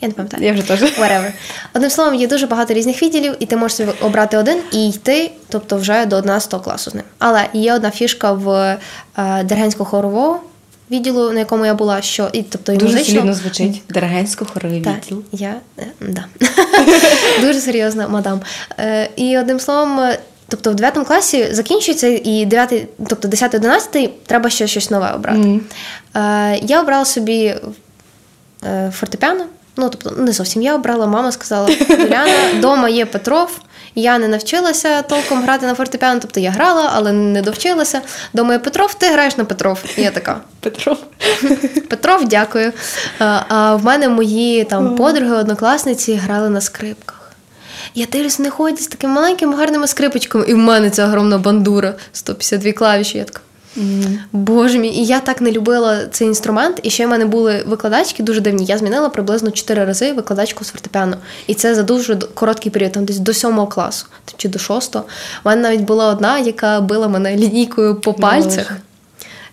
Я не пам'ятаю. Я вже теж. Whatever. Одним словом, є дуже багато різних відділів, і ти можеш собі обрати один і йти, тобто вже до 11 класу з ним. Але є одна фішка в е, Дергенського хорового відділу, на якому я була, що і тобто і Дуже музично. звучить. Дерегенсько-хоровий Так, відділ. я е, да. дуже серйозна мадам. Е, і одним словом. е, Тобто в 9 класі закінчується, і 9, тобто 10-11 треба ще щось нове обрати. Е, я обрала собі фортепіано. Ну, тобто, не зовсім я обрала, мама сказала: Юляна, вдома є Петров. Я не навчилася толком грати на фортепіано, тобто я грала, але не довчилася. Думаю, Петров, ти граєш на Петров. І я така. Петров. Петров, дякую. А, в мене мої там подруги, однокласниці грали на скрипках. Я дивлюсь, не ходять з таким маленькими гарними скрипочком, і в мене ця огромна бандура, 152 клавіші. Я така. Боже мій, і я так не любила цей інструмент. І ще в мене були викладачки дуже дивні. Я змінила приблизно 4 рази викладачку з фортепіано. І це за дуже короткий період, там десь до 7 класу чи до 6. У мене навіть була одна, яка била мене лінійкою по пальцях.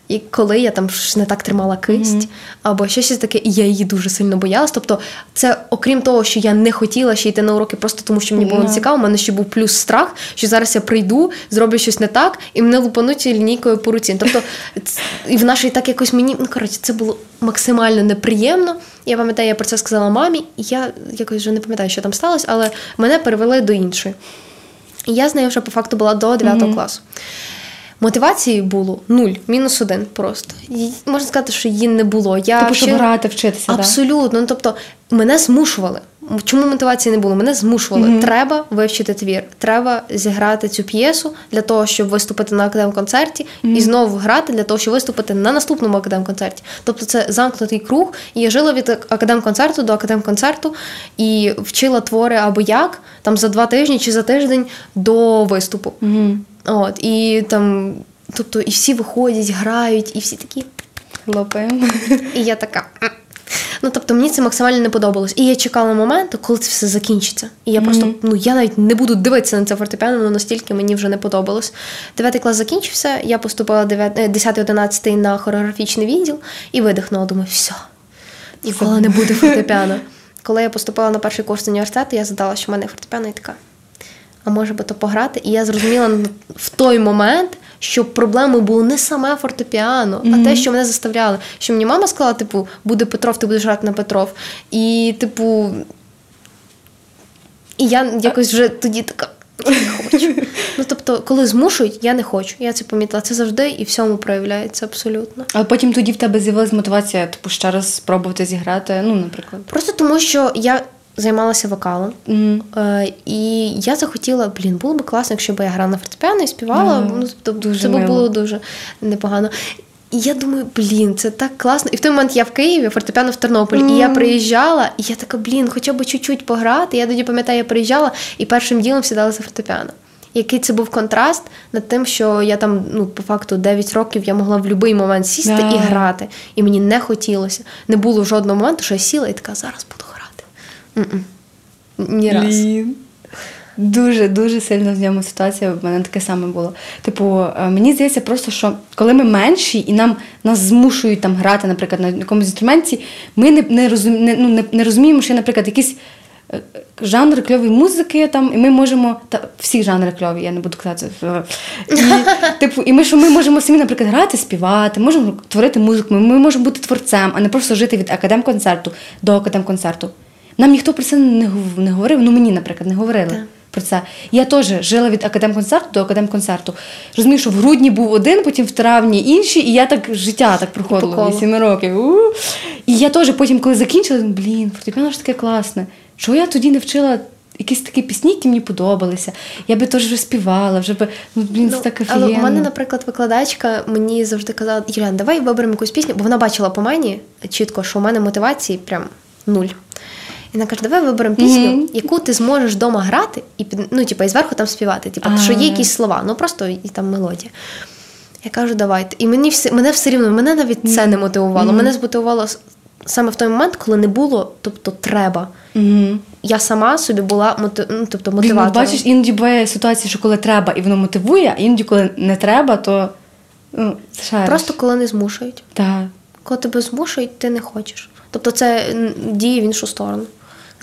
І коли я там не так тримала кисть, або ще щось таке, і я її дуже сильно боялась. Тобто, це окрім того, що я не хотіла ще йти на уроки, просто тому що мені було Ну. цікаво, у мене ще був плюс страх, що зараз я прийду, зроблю щось не так, і мене лупануть лінійкою по руці. Тобто, і в нашій так якось мені, ну коротше, це було максимально неприємно. Я пам'ятаю, я про це сказала мамі, і я якось вже не пам'ятаю, що там сталося, але мене перевели до іншої. І я з нею вже по факту була до 9 класу. Мотивації було нуль, мінус один просто. Можна сказати, що її не було. Я Типу, щоб ще- грати, вчитися? Абсолютно. Ну, тобто, мене змушували. Чому мотивації не було? Мене змушували. Треба вивчити твір, треба зіграти цю п'єсу для того, щоб виступити на академ-концерті, і знову грати для того, щоб виступити на наступному академ-концерті. Тобто це замкнутий круг. І я жила від академ-концерту до академ-концерту і вчила твори або як там за два тижні чи за тиждень до виступу. От, і там, тобто, і всі виходять, грають, і всі такі. Хлопаємо. І я така. Ну, тобто, мені це максимально не подобалось. І я чекала моменту, коли це все закінчиться. І я просто, ну я навіть не буду дивитися на це фортепіано, ну настільки мені вже не подобалось. Дев'ятий клас закінчився, я поступила 10-11 на хореографічний відділ і видихнула. Думаю, все, ніколи не буде фортепіано. Коли я поступила на перший курс університету, я задала, що в мене фортепіано, і така. А може би то пограти? І я зрозуміла в той момент, що проблемою було не саме фортепіано, а те, що мене заставляли. Що мені мама сказала, типу, буде Петров, ти будеш грати на Петров. І, типу, і я якось вже тоді така. хочу, не хочу. Ну тобто, коли змушують, я не хочу. Я це помітила. Це завжди і всьому проявляється абсолютно. Але потім тоді в тебе з'явилася мотивація, типу, ще раз спробувати зіграти. Ну, наприклад. Просто тому, що я займалася вокалом, Мгм. е, і я захотіла, блін, було б класно, якщо б я грала на фортепіано і співала. Ага. Ну, тобто, Дуже це б було дуже непогано. І я думаю, блін, це так класно. І в той момент я в Києві, фортепіано в Тернополі, і я приїжджала, і я така, блін, хоча б чуть-чуть пограти. Я тоді пам'ятаю, я приїжджала і першим ділом сідала за фортепіано. Який це був контраст над тим, що я там, ну, по факту, 9 років я могла в будь-який момент сісти Да. і грати. І мені не хотілося. Не було жодного моменту, що я сіла і така, зараз буду. Ні раз. Блін. Дуже дуже сильно в ньому ситуація. В мене таке саме було. Типу, е, мені здається, просто що коли ми менші і нам нас змушують там грати, наприклад, на якомусь інструменті, ми не, не, розум, не, ну, не, не розуміємо, що, наприклад, якісь е, жанри кльової музики, там, і ми можемо. Та, всі жанри кльові, я не буду казати. І, типу, і ми, що ми можемо самі, наприклад, грати, співати, можемо творити музику, ми, ми можемо бути творцем, а не просто жити від академконцерту до академконцерту. Нам ніхто про це не, не говорив. Ну мені, наприклад, не говорили Так. про це. Я теж жила від академконцерту до академконцерту. Розумію, що в грудні був один, потім в травні інший, і я так життя так проходила. 8 років. У. І я теж потім, коли закінчила, думаю, блін, фортепіано ж таке класне. Чого я тоді не вчила якісь такі пісні, які мені подобалися? Я би теж вже співала, вже би, ну блін, це Ну, так але у мене, наприклад, викладачка мені завжди казала: Юлян, давай виберемо якусь пісню, бо вона бачила по мені чітко, що у мене мотивації прям нуль. І вона каже, давай виберемо пісню, Мгм. яку ти зможеш вдома грати, і ну, типу, і зверху там співати. Типу, А. що є якісь слова, ну просто і там мелодія. Я кажу, давайте. І мені все, мене все рівно, мене навіть це не мотивувало. Мене змотивувало саме в той момент, коли не було, тобто треба. Я сама собі була мотив, ну, тобто, Блін, от бачиш, іноді буває ситуація, що коли треба, і воно мотивує, а іноді, коли не треба, то ну, шариш. Просто коли не змушують. Так. Коли тебе змушують, ти не хочеш. Тобто це діє в іншу сторону.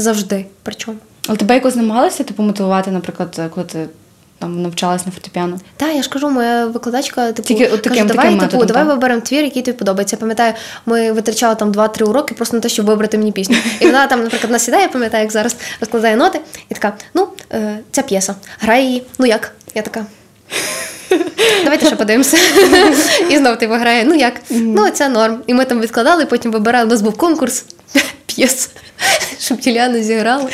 Завжди. Причому. Але тебе якось намагалися типу, мотивувати, наприклад, коли ти там навчалась на фортепіано? Так, я ж кажу, моя викладачка типу, Тільки от таким- каже, давай, таким типу, давай виберемо твір, який тобі подобається. Я пам'ятаю, ми витрачали там 2-3 уроки просто на те, щоб вибрати мені пісню. І вона там, наприклад, насідає, я пам'ятаю, як зараз розкладає ноти, і така: ну, е, ця п'єса, грає її. Ну як? Я така. Давайте ще подивимося. І знов ти виграє. Ну як? Ну, це норм. І ми там відкладали, потім вибирали. У нас був конкурс п'єс, щоб Юліана зіграла.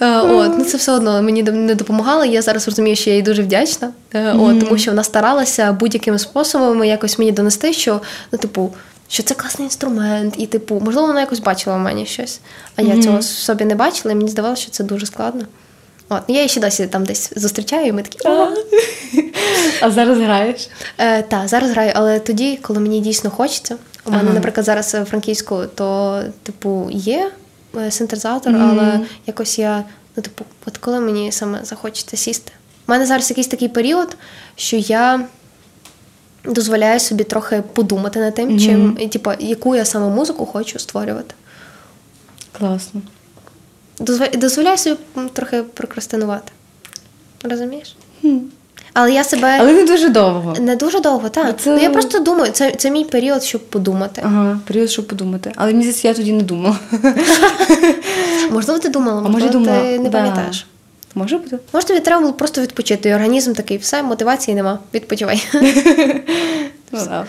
Е, От, ну це все одно мені не допомагало. Я зараз розумію, що я їй дуже вдячна. Е, От, тому що вона старалася будь-якими способами якось мені донести, що ну, типу. Що це класний інструмент, і типу, можливо, вона якось бачила в мені щось, а я цього в собі не бачила, і мені здавалося, що це дуже складно. От, я її ще досі там десь зустрічаю, і ми такі. А зараз граєш? Е, так, зараз граю, але тоді, коли мені дійсно хочеться. У мене, наприклад, зараз в Франківську, то, типу, є синтезатор, Мгм. але якось я, ну, типу, от коли мені саме захочеться сісти. У мене зараз якийсь такий період, що я дозволяю собі трохи подумати над тим, Мгм. чим, і, типу, яку я саме музику хочу створювати. Класно. Дозволяю, собі трохи прокрастинувати. Розумієш? Але я себе. Але не дуже довго. Не дуже довго, так. Ну, це- Ну, я просто думаю, це, це мій період, щоб подумати. Ага, період, щоб подумати. Але мені здається, я тоді не думала. Можливо, ти думала, А може можливо, думала. ти не да. пам'ятаєш. Може бути. Може, тобі треба було просто відпочити. І організм такий, все, мотивації нема. Відпочивай. Ну.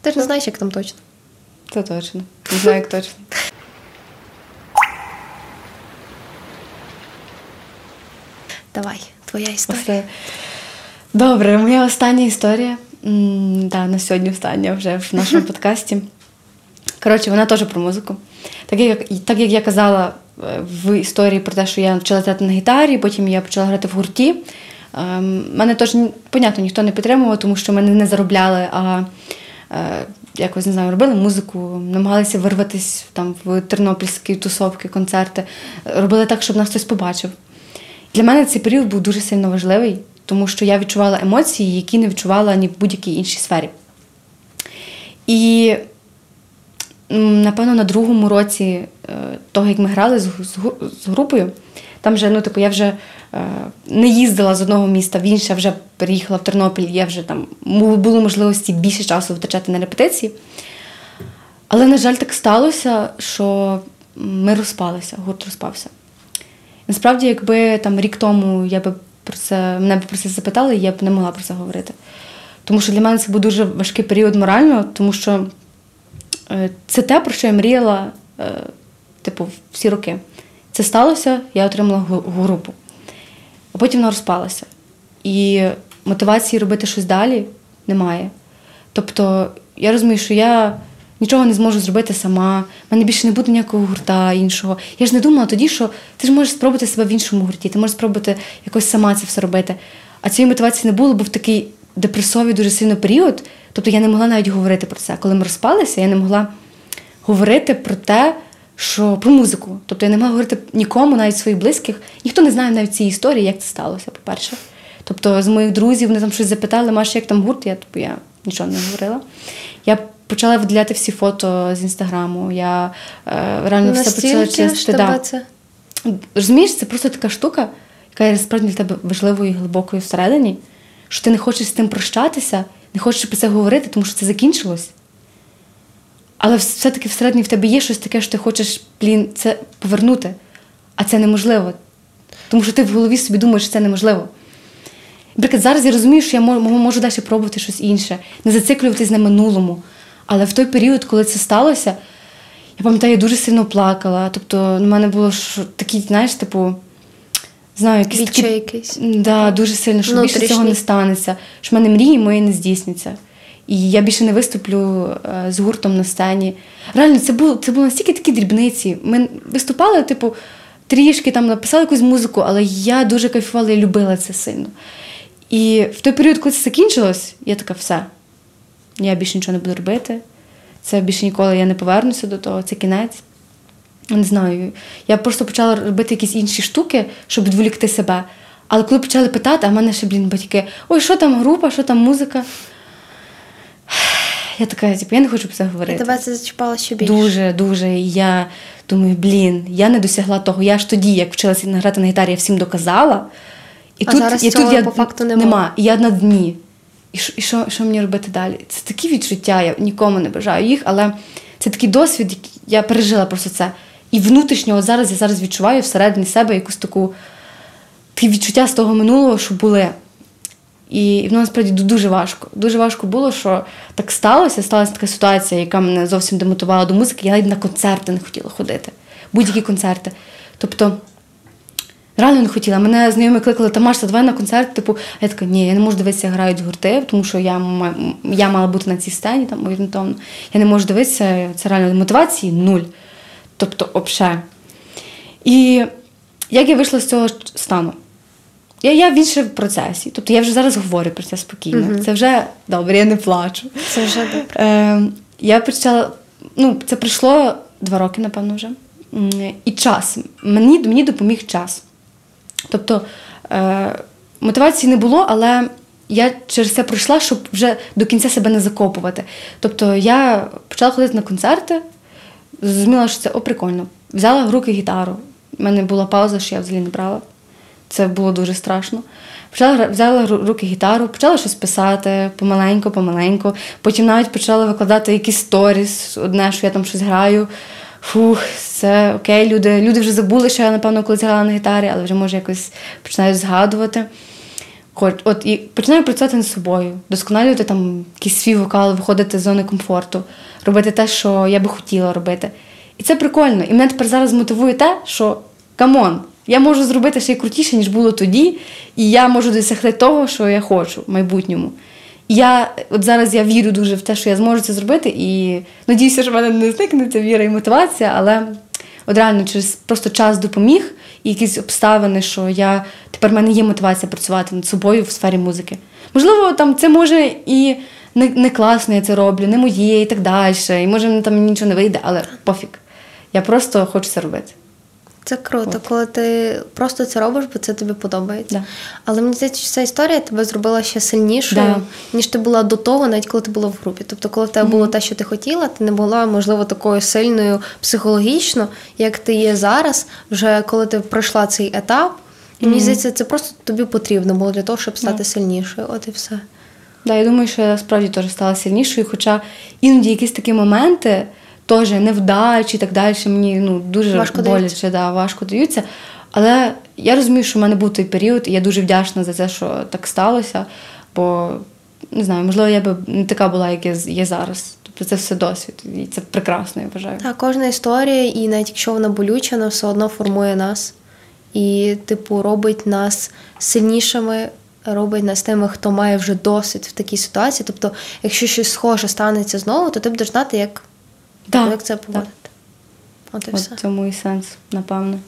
Ти ж не знаєш, як там точно. Це точно. Не знаю, як точно. Давай, твоя історія. Оце. Добре, моя остання історія. М, на сьогодні остання вже в нашому подкасті. Коротше, вона теж про музику. Так як, так як я казала е, в історії про те, що я почала грати на гітарі, потім я почала грати в гурті. ем, Мене теж, понятно, ніхто не підтримував, тому що ми не заробляли, а е, якось не знаю, робили музику, намагалися вирватися там в тернопільські тусовки, концерти, робили так, щоб нас хтось побачив. Для мене цей період був дуже сильно важливий, тому що я відчувала емоції, які не відчувала ні в будь-якій іншій сфері. І напевно на другому році е, того, як ми грали з, групою, там вже, ну, типу, я вже е, не їздила з одного міста в інше, вже переїхала в Тернопіль, я вже там було можливості більше часу витрачати на репетиції. Але, на жаль, так сталося, що ми розпалися, гурт розпався. Насправді, якби там рік тому я би про це мене б про це запитали, я б не могла про це говорити. Тому що для мене це був дуже важкий період морально, тому що е, це те, про що я мріяла, е, типу, всі роки. Це сталося, я отримала групу. А потім вона розпалася. І мотивації робити щось далі немає. Тобто, я розумію, що я нічого не зможу зробити сама, в мене більше не буде ніякого гурта іншого. Я ж не думала тоді, що ти ж можеш спробувати себе в іншому гурті, ти можеш спробувати якось сама це все робити. А цієї мотивації не було, був такий депресовий дуже сильно період. Тобто я не могла навіть говорити про це. Коли ми розпалися, я не могла говорити про те, що про музику. Тобто я не могла говорити нікому, навіть своїх близьких. Ніхто не знає навіть цієї історії, як це сталося, по-перше. Тобто з моїх друзів вони там щось запитали, Маш, як там гурт, я типу, я нічого не говорила. Я почала виділяти всі фото з інстаграму. Я е, реально все почала Настільки чистити. Да. це. Розумієш, це просто така штука, яка є справді для тебе важливою і глибокою всередині, що ти не хочеш з тим прощатися, не хочеш про це говорити, тому що це закінчилось. Але все-таки всередині в тебе є щось таке, що ти хочеш, блін, це повернути. А це неможливо. Тому що ти в голові собі думаєш, що це неможливо. Наприклад, зараз я розумію, що я можу далі пробувати щось інше, не зациклюватись на минулому. Але в той період, коли це сталося, я пам'ятаю, я дуже сильно плакала. Тобто, в мене було такі, знаєш, типу, знаю, якісь такі, якийсь. Да, дуже сильно, що більше цього не станеться, що в мене мрії мої не здійсняться. І я більше не виступлю е, з гуртом на сцені. Реально, це було, це було настільки такі дрібниці. Ми виступали, типу, трішки там написали якусь музику, але я дуже кайфувала і любила це сильно. І в той період, коли це закінчилось, я така, все, я більше нічого не буду робити. Це більше ніколи я не повернуся до того, це кінець. Не знаю. Я просто почала робити якісь інші штуки, щоб відволікти себе. Але коли почали питати, а в мене ще, блін, батьки, ой, що там група, що там музика? Я така, типу, я не хочу про це І говорити. тебе це зачіпало ще більше. Дуже, дуже. І я думаю, блін, я не досягла того. Я ж тоді, як вчилася грати на гітарі, я всім доказала. І А тут, зараз і цього тут я по факту нема. нема. І я на дні. І що, і що, що мені робити далі? Це такі відчуття, я нікому не бажаю їх, але це такий досвід, який я пережила просто це. І внутрішньо, от зараз я зараз відчуваю всередині себе якусь таку такі відчуття з того минулого, що були. І воно насправді дуже важко. Дуже важко було, що так сталося. Сталася така ситуація, яка мене зовсім демотувала до музики. Я навіть на концерти не хотіла ходити. Будь-які концерти. Тобто, реально не хотіла. Мене знайомі кликали, Тамаш, давай на концерт. Типу, я така, ні, я не можу дивитися, як грають гурти, тому що я, я мала бути на цій сцені, там орієнтовно. Я не можу дивитися, це реально мотивації нуль. Тобто, обше. І як я вийшла з цього стану? Я, я в процесі. Тобто я вже зараз говорю про це спокійно. Це вже добре, я не плачу. Це вже добре. Е, я почала, ну, це пройшло два роки, напевно, вже. І час. Мені, мені допоміг час. Тобто е, мотивації не було, але я через це пройшла, щоб вже до кінця себе не закопувати. Тобто я почала ходити на концерти, зрозуміла, що це о, прикольно. Взяла в руки гітару. У мене була пауза, що я взагалі не брала. Це було дуже страшно. Почала взяла руки гітару, почала щось писати помаленьку, помаленьку. Потім навіть почала викладати якісь сторіс, одне, що я там щось граю. Фух, це окей, люди, люди вже забули, що я, напевно, колись грала на гітарі, але вже може якось починають згадувати. Хоч, от і починаю працювати над собою, досконалювати там якийсь свій вокал, виходити з зони комфорту, робити те, що я би хотіла робити. І це прикольно. І мене тепер зараз мотивує те, що come on, я можу зробити ще й крутіше, ніж було тоді, і я можу досягти того, що я хочу в майбутньому. Я от зараз я вірю дуже в те, що я зможу це зробити, і надіюся, що в мене не зникне ця віра і мотивація, але от реально через просто час допоміг і якісь обставини, що я тепер в мене є мотивація працювати над собою в сфері музики. Можливо, там це може і не, не класно, я це роблю, не моє і так далі. І може там нічого не вийде, але пофіг. Я просто хочу це робити. Це круто, коли ти просто це робиш, бо це тобі подобається. Да. Але мені здається, що ця історія тебе зробила ще сильнішою, Да. ніж ти була до того, навіть коли ти була в групі. Тобто, коли в тебе було те, що ти хотіла, ти не була, можливо, такою сильною психологічно, як ти є зараз, вже коли ти пройшла цей етап. І мені здається, це просто тобі потрібно було для того, щоб стати сильнішою. От і все. Да, я думаю, що я справді теж стала сильнішою, хоча іноді якісь такі моменти, теж невдачі і так далі, мені ну, дуже Важко боляче, да, важко даються. Але я розумію, що в мене був той період, і я дуже вдячна за те, що так сталося. Бо не знаю, можливо, я би не така була, як я є зараз. Тобто це все досвід, і це прекрасно, я вважаю. Так, кожна історія, і навіть якщо вона болюча, вона все одно формує нас. І, типу, робить нас сильнішими, робить нас тими, хто має вже досвід в такій ситуації. Тобто, якщо щось схоже станеться знову, то ти будеш знати, як, Так, як це поводити. От і От все. в цьому і сенс, напевно.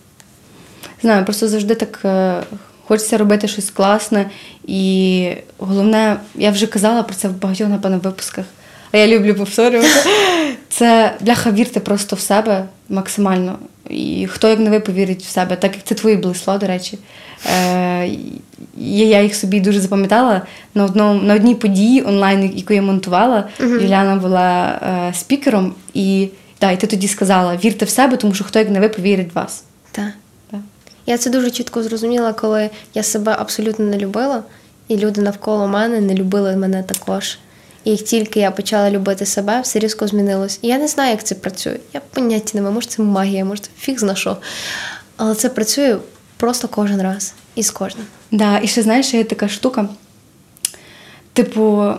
Знаю, просто завжди так е, хочеться робити щось класне. І головне, я вже казала про це в багатьох, напевно, випусках, а я люблю повторювати. Це бляха, вірте просто в себе максимально. І хто як не ви повірить в себе, так як це твої були слова, до речі. Е, і я їх собі дуже запам'ятала на одному на одній події онлайн, яку я монтувала. Юліана була е, спікером, і, да, і ти тоді сказала: вірте в себе, тому що хто як не ви повірить в вас. Так. Так. Я це дуже чітко зрозуміла, коли я себе абсолютно не любила, і люди навколо мене не любили мене також. І як тільки я почала любити себе, все різко змінилось. І я не знаю, як це працює. Я поняття не маю, може це магія, може це фіг зна що. Але це працює просто кожен раз і з кожним. Да, і ще знаєш, є така штука. Типу,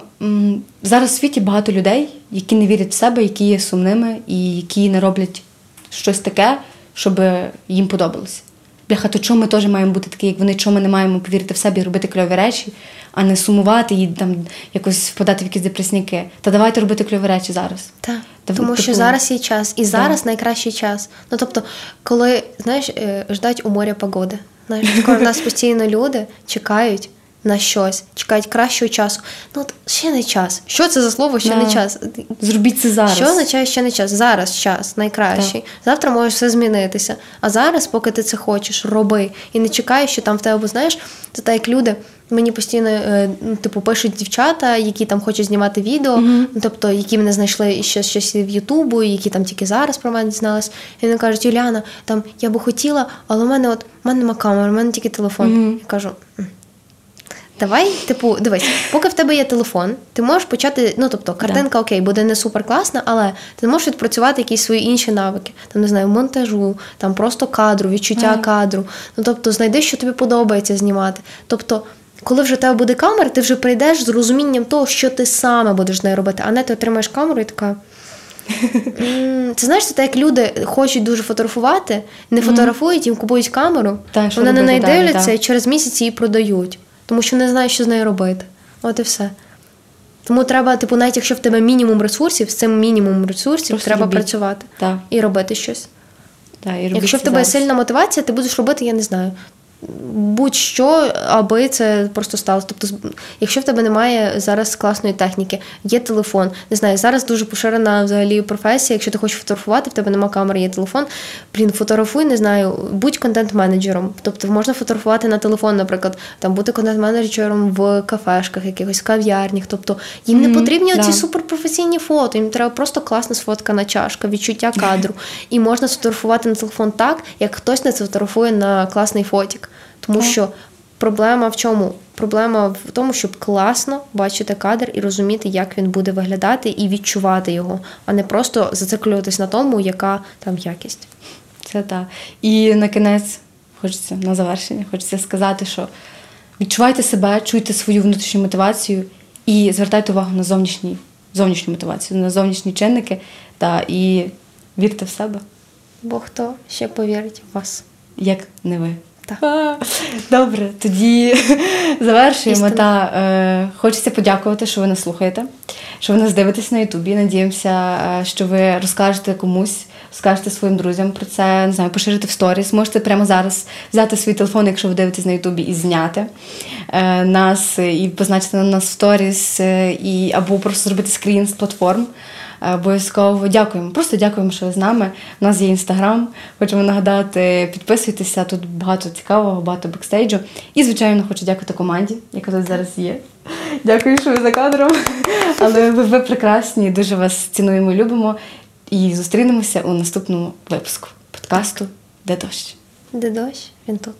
зараз в світі багато людей, які не вірять в себе, які є сумними і які не роблять щось таке, щоб їм подобалося. Бляха, то чому ми теж маємо бути такі, як вони, чому ми не маємо повірити в себе і робити кльові речі, а не сумувати і там якось впадати в якісь депресняки. Та давайте робити кльові речі зараз. Так. Та, Тому що типу, зараз є час, і зараз найкращий час. Ну тобто, коли знаєш, е, ждать у моря погоди. Знаєш, коли в нас постійно люди чекають на щось, чекають кращого часу. Ну от ще не час. Що це за слово? Ще Да. не час. Зробіть це зараз. Що означає ще не час? Зараз час найкращий. Завтра може все змінитися. А зараз, поки ти це хочеш, роби. І не чекай, що там в тебе, бо знаєш, це так як люди. Мені постійно, е, ну, типу, пишуть дівчата, які там хочуть знімати відео, ну, тобто, які мене знайшли ще щось в Ютубу, які там тільки зараз про мене дізнались. І вони кажуть, Юліана, там я би хотіла, але в мене от в мене нема камери, в мене тільки телефон. Я кажу. «М, Давай, типу, дивись, поки в тебе є телефон, ти можеш почати. Ну тобто, картинка окей, буде не супер класна, але ти можеш відпрацювати якісь свої інші навики, там не знаю, монтажу, там просто кадру, відчуття кадру. Ну тобто, знайди, що тобі подобається знімати. Тобто, коли вже в тебе буде камера, ти вже прийдеш з розумінням того, що ти саме будеш з нею робити, а не ти отримаєш камеру і така. Це знаєш, це так як люди хочуть дуже фотографувати, не фотографують, їм купують камеру, Так, вони на неї дивляться і через місяць її продають, тому що не знають, що з нею робити. От і все. Тому треба, типу, навіть якщо в тебе мінімум ресурсів, з цим мінімум ресурсів Просто треба робіть. працювати да. і робити щось. Да, і Якщо в тебе зараз. сильна мотивація, ти будеш робити, я не знаю. Будь-що, аби це просто сталося. Тобто, якщо в тебе немає зараз класної техніки, є телефон, не знаю, зараз дуже поширена взагалі професія. Якщо ти хочеш фотографувати, в тебе немає камери, є телефон. Блін, фотографуй, не знаю, будь контент-менеджером. Тобто можна фотографувати на телефон, наприклад, там бути контент-менеджером в кафешках, якихось кав'ярнях. Тобто їм не Мгм, потрібні да. оці суперпрофесійні фото, їм треба просто класна сфоткана чашка, відчуття кадру. І можна сфотографувати на телефон так, як хтось не сфотографує на класний фотік. Тому Так. що проблема в чому? Проблема в тому, щоб класно бачити кадр і розуміти, як він буде виглядати, і відчувати його, а не просто зациклюватись на тому, яка там якість. Це так. І на кінець хочеться на завершення, хочеться сказати, що відчувайте себе, чуйте свою внутрішню мотивацію і звертайте увагу на зовнішні, зовнішню мотивацію, на зовнішні чинники та і вірте в себе, Бо хто ще повірить в вас? як не ви. Так. Добре, тоді завершуємо. Істина. Та е, хочеться подякувати, що ви нас слухаєте, що ви нас дивитесь на Ютубі. Надіємося, е, що ви розкажете комусь, розкажете своїм друзям про це, не знаю, поширити в сторіс. Можете прямо зараз взяти свій телефон, якщо ви дивитесь на Ютубі, і зняти е, нас і позначити на нас в сторіс, е, і або просто зробити скрін з платформ. Е, Обов'язково дякуємо. Просто дякуємо, що ви з нами. У нас є інстаграм. Хочемо нагадати, підписуйтеся. Тут багато цікавого, багато бекстейджу. І, звичайно, хочу дякувати команді, яка тут зараз є. Дякую, що ви за кадром. Але ви, ви прекрасні, дуже вас цінуємо любимо. І зустрінемося у наступному випуску подкасту Де дощ. Де дощ? Він тут.